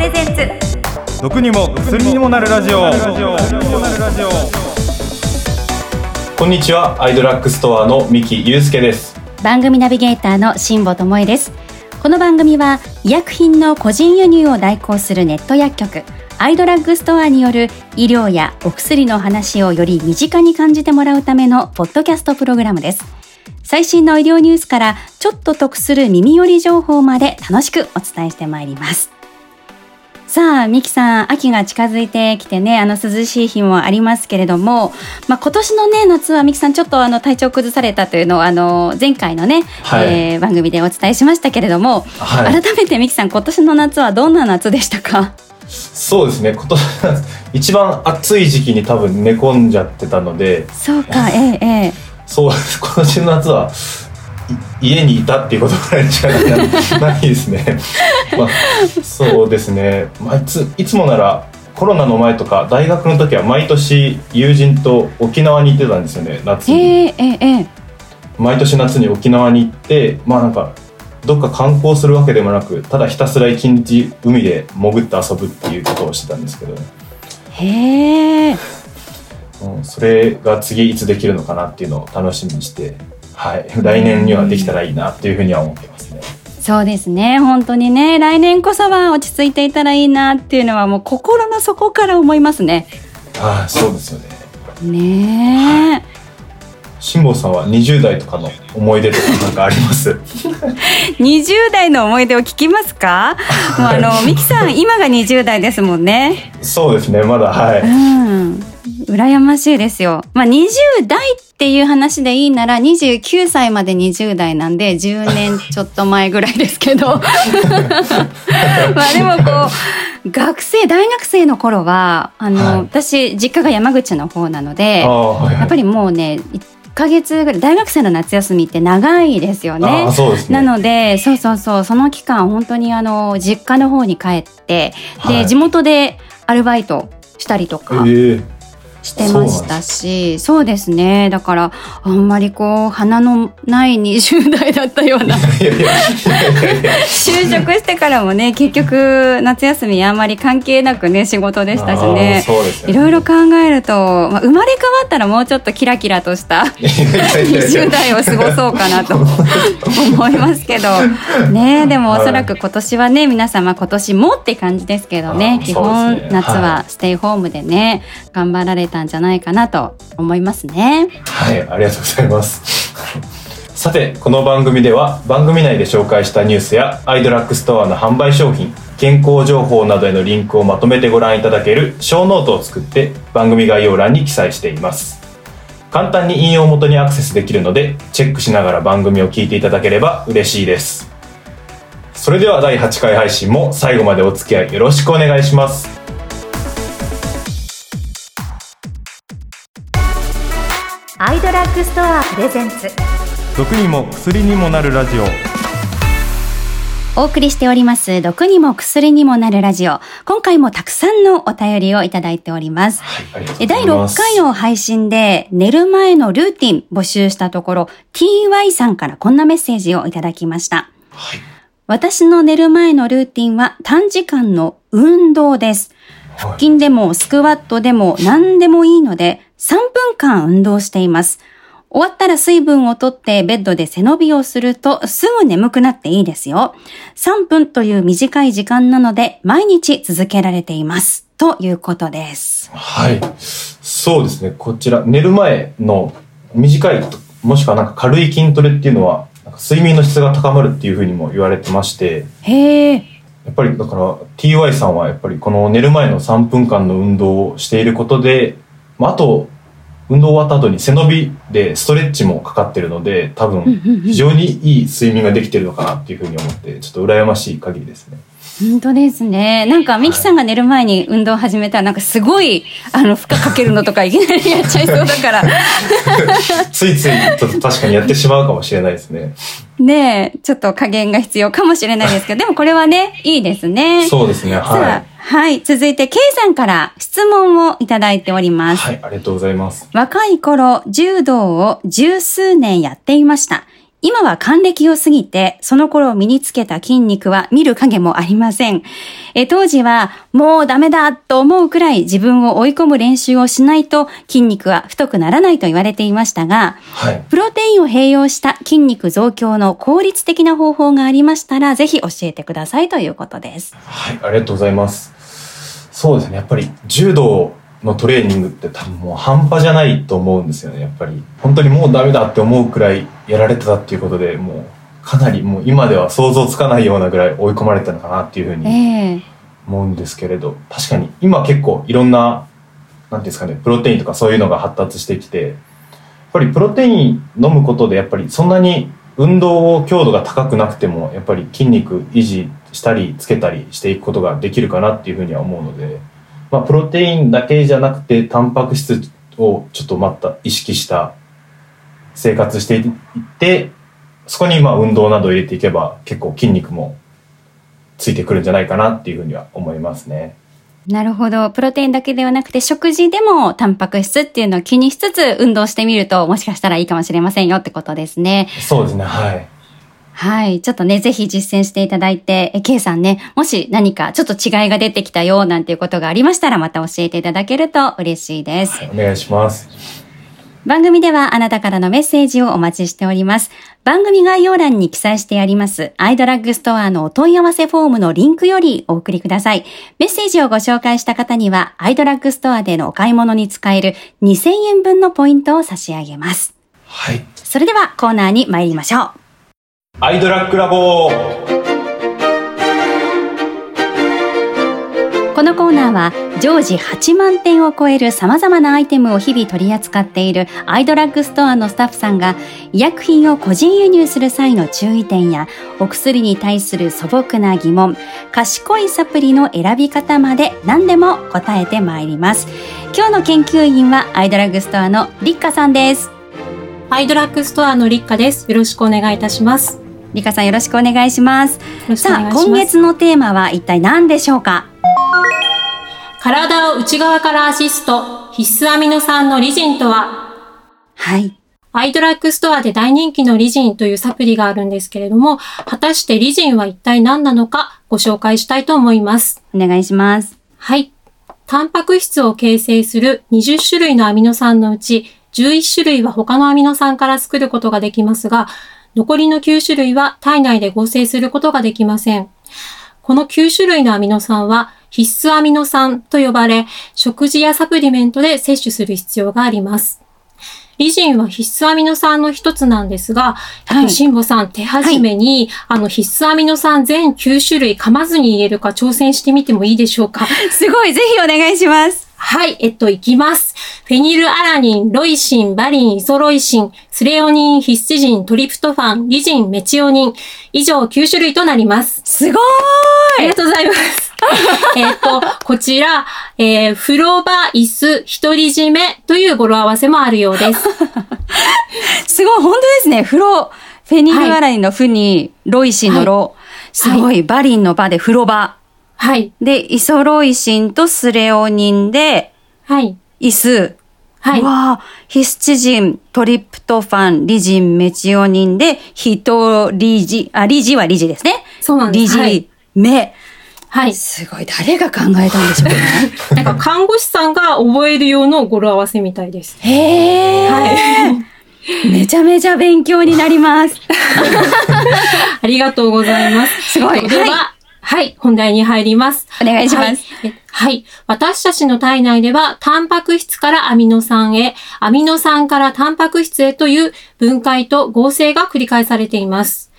プレゼンツ。毒にも薬にもなるラジオ。こんにちはアイドラッグストアの三木祐介です。番組ナビゲーターの辛坊智恵です。この番組は医薬品の個人輸入を代行するネット薬局アイドラッグストアによる医療やお薬の話をより身近に感じてもらうためのポッドキャストプログラムです。最新の医療ニュースからちょっと得する耳寄り情報まで楽しくお伝えしてまいりますさあ、ミキさん、秋が近づいてきてね、あの涼しい日もありますけれども、まあ、今年のね、夏はミキさんちょっとあの体調崩されたというのを、あの、前回のね、はい、えー、番組でお伝えしましたけれども、はい、改めてミキさん、今年の夏はどんな夏でしたか？そうですね。今年一番暑い時期に多分寝込んじゃってたので。そうかええええ。そう 今年の夏は家にいたっていうことぐらいしかないですね、まあ、そうですね、まあ、いついつもならコロナの前とか大学の時は毎年友人と沖縄に行ってたんですよね夏に、えー、えー、毎年夏に沖縄に行ってまあなんかどっか観光するわけでもなくただひたすら一日海で潜って遊ぶっていうことをしてたんですけど。へえそれが次いつできるのかなっていうのを楽しみにしてはい、来年にはできたらいいなっていうふうには思ってますね。そうですね。本当にね。来年こそは落ち着いていたらいいなっていうのはもう心の底から思いますね。ああそうですよね。ねえ。はい。辛坊さんは20代とかの思い出とか何かあります？20代の思い出を聞きますか？もうあのミキさん今が20代ですもんね。そうですね。まだはい、うん羨ましいですよ。まあ、20代っていう話でいいなら、29歳まで20代なんで、10年ちょっと前ぐらいですけど。まあ、でもこう、学生、大学生の頃は、あの、はい、私、実家が山口の方なので、はいはい、やっぱりもうね、1ヶ月ぐらい大学生の夏休みって長いですよね。ねなのでそうそうそうその期間本当にあの実家の方に帰って、はい、で地元でアルバイトしたりとか。えーしてましたし。そうですね。だからあんまりこう花のない20代だったような。就職してからもね結局夏休みあんまり関係なくね仕事でしたしね。いろいろ考えると、まあ、生まれ変わったらもうちょっとキラキラとした20代を過ごそうかなと思いますけど。ねでもおそらく今年はね皆様今年もって感じですけどね。基本夏はステイホームでね頑張られたんじゃないかなと思いますね。はいありがとうございます。さてこの番組では番組内で紹介したニュースやアイドラッグストアの販売商品健康情報などへのリンクをまとめてご覧いただけるショーノートを作って番組概要欄に記載しています。簡単に引用元にアクセスできるのでチェックしながら番組を聞いていただければ嬉しいです。それでは第8回配信も最後までお付き合いよろしくお願いします。アイドラッグストアプレゼンツ。毒にも薬にもなるラジオ。お送りしております。毒にも薬にもなるラジオ。今回もたくさんのお便りをいただいております、はい、ます。第6回の配信で寝る前のルーティン募集したところ TY さんからこんなメッセージをいただきました、はい、私の寝る前のルーティンは短時間の運動です。腹筋でもスクワットでも何でもいいので3分間運動しています。終わったら水分をとってベッドで背伸びをするとすぐ眠くなっていいですよ。3分という短い時間なので毎日続けられています。ということです。はい。そうですね。こちら、寝る前の短い、もしくはなんか軽い筋トレっていうのは、睡眠の質が高まるっていうふうにも言われてまして。へえ。やっぱりだから TY さんはやっぱりこの寝る前の3分間の運動をしていることでまあ、あと運動終わった後に背伸びでストレッチもかかってるので多分非常にいい睡眠ができてるのかなっていうふうに思ってちょっと羨ましい限りですね。本当ですね。なんか、ミキさんが寝る前に運動を始めたら、なんかすごい、あの、負荷かけるのとかいきなりやっちゃいそうだから。ついつい、ちょっと確かにやってしまうかもしれないですね。ねえ、ちょっと加減が必要かもしれないですけど、でもこれはね、いいですね。そうですね。はい。はい。続いて、K さんから質問をいただいております。はい。ありがとうございます。若い頃、柔道を十数年やっていました。今は還暦を過ぎて、その頃身につけた筋肉は見る影もありません。え当時はもうダメだと思うくらい自分を追い込む練習をしないと筋肉は太くならないと言われていましたが、はい。プロテインを併用した筋肉増強の効率的な方法がありましたら、ぜひ教えてくださいということです。はい、ありがとうございます。そうですね、やっぱり柔道のトレーニングって多分もう半端じゃないと思うんですよね、やっぱり。本当にもうダメだって思うくらいやられてたっていうことで、もうかなりもう今では想像つかないようなぐらい追い込まれてたのかなっていうふうえにえ思うんですけれど、確かに今結構いろんな、なんていうんですかね、プロテインとかそういうのが発達してきて、やっぱりプロテイン飲むことでやっぱりそんなに運動強度が高くなくてもやっぱり筋肉維持したりつけたりしていくことができるかなっていうふうには思うので、まあ、プロテインだけじゃなくてタンパク質をちょっとまた意識した生活していってそこにまあ運動などを入れていけば結構筋肉もついてくるんじゃないかなっていうふうには思いますね。なるほど。プロテインだけではなくて、食事でもタンパク質っていうのを気にしつつ運動してみると、もしかしたらいいかもしれませんよってことですね。そうですね、はい。はい。ちょっとね、ぜひ実践していただいて、え、K さんね、もし何かちょっと違いが出てきたよなんていうことがありましたら、また教えていただけると嬉しいです。お願いします。番組ではあなたからのメッセージをお待ちしております。番組概要欄に記載してあります、アイドラッグストアのお問い合わせフォームのリンクよりお送りください。メッセージをご紹介した方には、アイドラッグストアでのお買い物に使える2000円分のポイントを差し上げます。はい。それではコーナーに参りましょう。アイドラックラボこのコーナーは常時8万点を超える様々なアイテムを日々取り扱っているアイドラッグストアのスタッフさんが医薬品を個人輸入する際の注意点やお薬に対する素朴な疑問、賢いサプリの選び方まで何でも答えてまいります。今日の研究員はアイドラッグストアのリッカさんです。アイドラッグストアの立花です。よろしくお願いいたします。よリカさんよろしくお願いします。さあ。今月のテーマは一体何でしょうか？体を内側からアシスト、必須アミノ酸のリジンとは、はい。アイドラッグストアで大人気のリジンというサプリがあるんですけれども、果たしてリジンは一体何なのかご紹介したいと思います。お願いします。はい。タンパク質を形成する20種類のアミノ酸のうち、11種類は他のアミノ酸から作ることができますが、残りの9種類は体内で合成することができません。この9種類のアミノ酸は必須アミノ酸と呼ばれ、食事やサプリメントで摂取する必要があります。リジンは必須アミノ酸の一つなんですが、はい辛坊さん、手始めに、あの必須アミノ酸全9種類噛まずに言えるか挑戦してみてもいいでしょうか？すごい、ぜひお願いします。はい、えっと、いきます。フェニルアラニン、ロイシン、バリン、イソロイシン、スレオニン、ヒスチジン、トリプトファン、リジン、メチオニン。以上9種類となります。すごーいありがとうございます。えっと、こちら、えー、風呂場、椅子、独り占めという語呂合わせもあるようです。すごい、本当ですね。風呂、フェニルアラインのフに、ロイシンのロ、すごい、バリンのバで風呂場。はい、で、イソロイシンとスレオニンで、はい、イス。はい。わあ、ヒスチジン、トリプトファン、リジン、メチオニンで、ヒトリジ、あ、リジはリジですね。そうなんです。リジ、はい。目。はい。すごい、誰が考えたんでしょうね。なんか看護師さんが覚える用の語呂合わせみたいです。へー。はい。めちゃめちゃ勉強になります。ありがとうございます。すごいでは、ははい、本題に入ります。お願いしますはいえはい。私たちの体内では、タンパク質からアミノ酸へ、アミノ酸からタンパク質へという分解と合成が繰り返されています。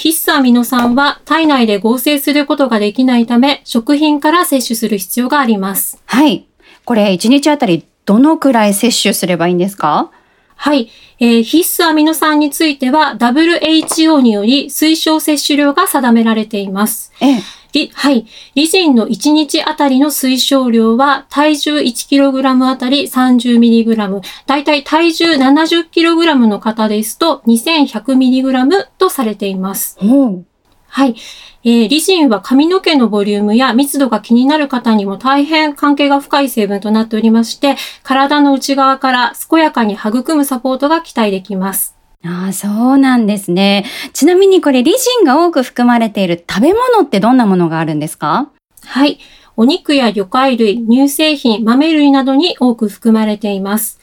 必須アミノ酸は体内で合成することができないため、食品から摂取する必要があります。はい。これ、1日あたりどのくらい摂取すればいいんですか？はい。えー必須アミノ酸については WHO により推奨摂取量が定められています。ええ。リはい。リジンの1日あたりの推奨量は体重 1kg あたり 30mg。だいたい体重 70kg の方ですと 2100mg とされています。ほう。はい。えーリジンは髪の毛のボリュームや密度が気になる方にも大変関係が深い成分となっておりまして、体の内側から健やかに育むサポートが期待できます。ああ、そうなんですね。ちなみにこれ、リジンが多く含まれている食べ物ってどんなものがあるんですか？はい。お肉や魚介類、乳製品、豆類などに多く含まれています。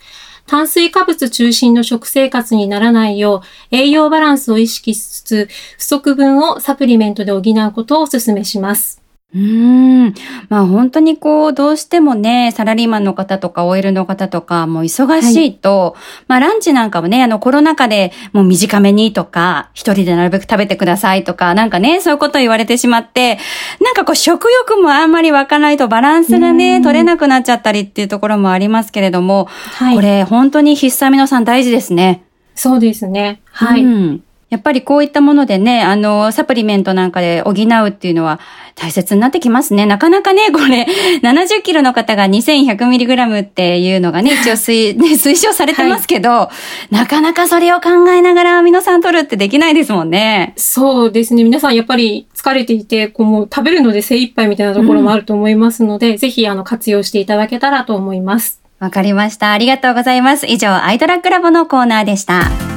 炭水化物中心の食生活にならないよう、栄養バランスを意識しつつ、不足分をサプリメントで補うことをお勧めします。うーん。まあ本当にこう、どうしてもね、サラリーマンの方とか OL の方とか、もう忙しいと、まあランチなんかもね、あのコロナ禍でもう短めにとか、一人でなるべく食べてくださいとか、なんかね、そういうこと言われてしまって、なんかこう食欲もあんまり湧かないとバランスがね、取れなくなっちゃったりっていうところもありますけれども、はい。これ本当に必須アミノ酸大事ですね。そうですね。はい。うんやっぱりこういったものでね、あの、サプリメントなんかで補うっていうのは大切になってきますね。なかなかね、これ、70キロの方が 2100mg っていうのがね、一応推、ね、推奨されてますけど、なかなかそれを考えながらアミノ酸取るってできないですもんね。そうですね。皆さんやっぱり疲れていて、こうもう食べるので精一杯みたいなところもあると思いますので、ぜひあの活用していただけたらと思います。わかりました。ありがとうございます。以上、アイドラックラボのコーナーでした。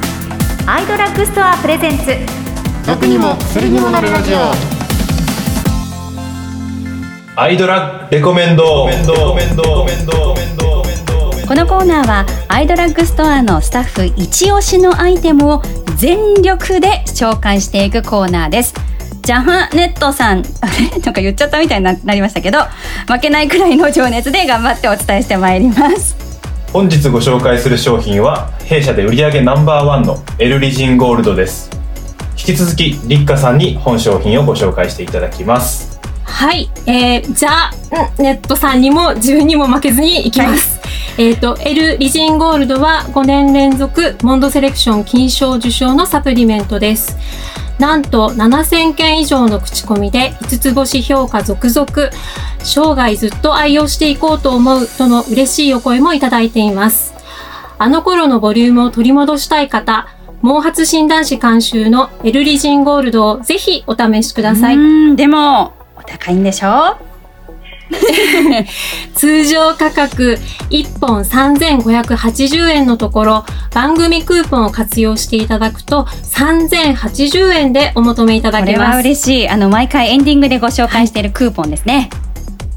アイドラッグストアプレゼンツ。毒にも薬にもなるラジオ。アイドラレコメンド。レコメンド。レコメンド。レコメンド。このコーナーはアイド。ラッグストアのスタッフ一押しのアイテムを全力で紹介していくコーナーです。ジャハネットさん、あれなんか言っちゃったみたいにななりましたけど、負けないくらいの情熱で頑張ってお伝えしてまいります。本日ご紹介する商品は弊社で売上ナンバーワンのエルリジンゴールドです引き続き立花さんに本商品をご紹介していただきますはい。えー、じゃあ、んネットさんにも自分にも負けずにいきます。えっ、と、L リジンゴールドは5年連続モンドセレクション金賞受賞のサプリメントです。なんと7000件以上の口コミで5つ星評価続々。生涯ずっと愛用していこうと思うとの嬉しいお声もいただいています。あの頃のボリュームを取り戻したい方、毛髪診断士監修のエルリジンゴールドをぜひお試しください。うん、でも、お高いんでしょ？通常価格1本3580円のところ番組クーポンを活用していただくと3080円でお求めいただこれはけます。嬉しい。あの、毎回エンディングでご紹介しているクーポンですね。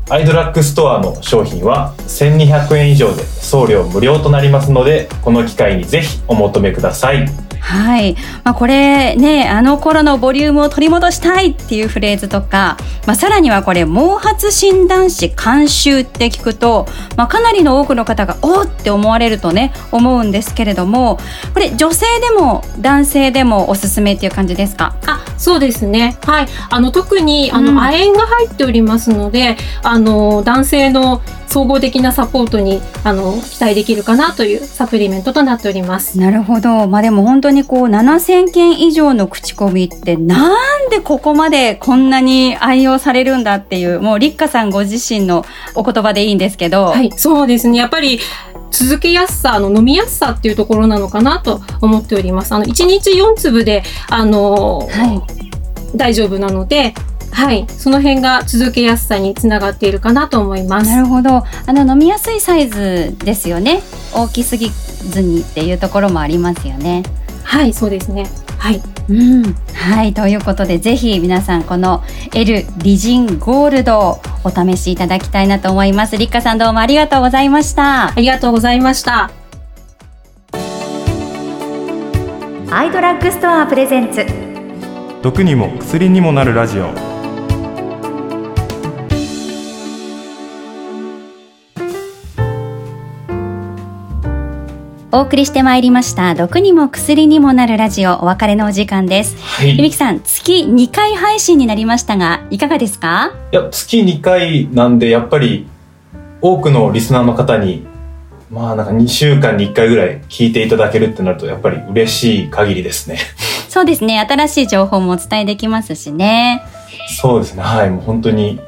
アイドラッグストアの商品は1200円以上で送料無料となりますのでこの機会にぜひお求めくださいはい。まあ、これね、あの頃のボリュームを取り戻したいっていうフレーズとか、まあ、さらにはこれ、毛髪診断士監修って聞くと、まあ、かなりの多くの方が、おーって思われるとね、思うんですけれども、これ、女性でも男性でもおすすめっていう感じですか？あ、そうですね。はい。あの、特に、あうんの、亜鉛が入っておりますので、あの、男性の総合的なサポートに、あの、期待できるかなというサプリメントとなっております。なるほど。まあ、でも本当にこう、7000件以上の口コミって、なんでここまでこんなに愛用されるんだっていう、もう、立花さんご自身のお言葉でいいんですけど、はい。そうですね。やっぱり、続けやすさ、あの、飲みやすさっていうところなのかなと思っております。あの、1日4粒で、あの、はい。大丈夫なので、はい。その辺が続けやすさにつながっているかなと思いますな。るほど。あの飲みやすいサイズですよね。大きすぎずにっていうところもありますよね。はい、そうですね。はい。うん。はい。ということで、ぜひ皆さんこの L リジンゴールドをお試しいただきたいなと思います。立花さんどうもありがとうございましたあ。りがとうございました。アイドラッグストアプレゼンツ。毒にも薬にもなるラジオお送りしてまいりました。毒にも薬にもなるラジオお別れのお時間です。はいゆみきさん、月2回配信になりましたが、いかがですか？いや月2回なんでやっぱり多くのリスナーの方にまあなんか2週間に1回ぐらい聞いていただけるってなるとやっぱり嬉しい限りですねそうですね。新しい情報もお伝えできますしね。そうですねはいもう本当に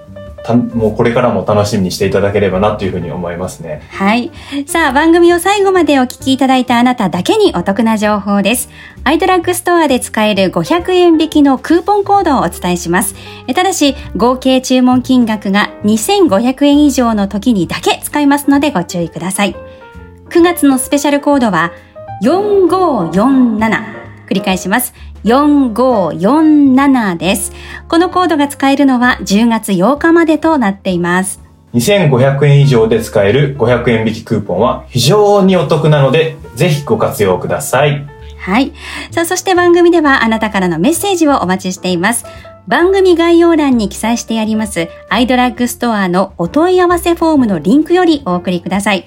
たもうこれからも楽しみにしていただければなというふうに思いますねはい。さあ、番組を最後までお聞きいただいたあなただけにお得な情報です。アイドラッグストアで使える500円引きのクーポンコードをお伝えします。ただし、合計注文金額が2500円以上の時にだけ使えますのでご注意ください。9月のスペシャルコードは、4547繰り返します4547ですこのコードが使えるのは10月8日までとなっています2500円以上で使える500円引きクーポンは非常にお得なのでぜひご活用くださいはい。さあ、そして番組ではあなたからのメッセージをお待ちしています。番組概要欄に記載してあります、アイドラッグストアのお問い合わせフォームのリンクよりお送りください。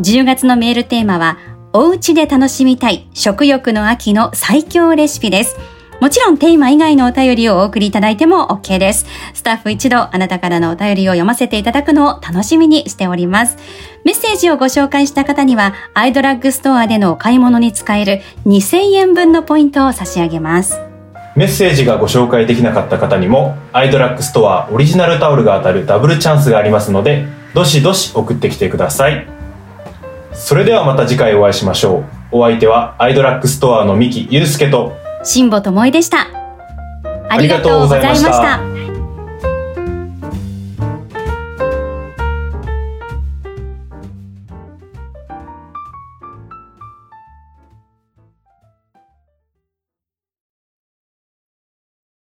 10月のメールテーマは、おうちで楽しみたい食欲の秋の最強レシピです。もちろんテーマ以外のお便りをお送りいただいても OK です。スタッフ一度あなたからのお便りを読ませていただくのを楽しみにしております。メッセージをご紹介した方には、アイドラッグストアでのお買い物に使える2000円分のポイントを差し上げます。メッセージがご紹介できなかった方にもアイドラッグストアオリジナルタオルが当たるダブルチャンスがありますのでどしどし送ってきてくださいそれではまた次回お会いしましょうお相手はアイドラッグストアの三木祐介と辛坊智恵でした。ありがとうございました。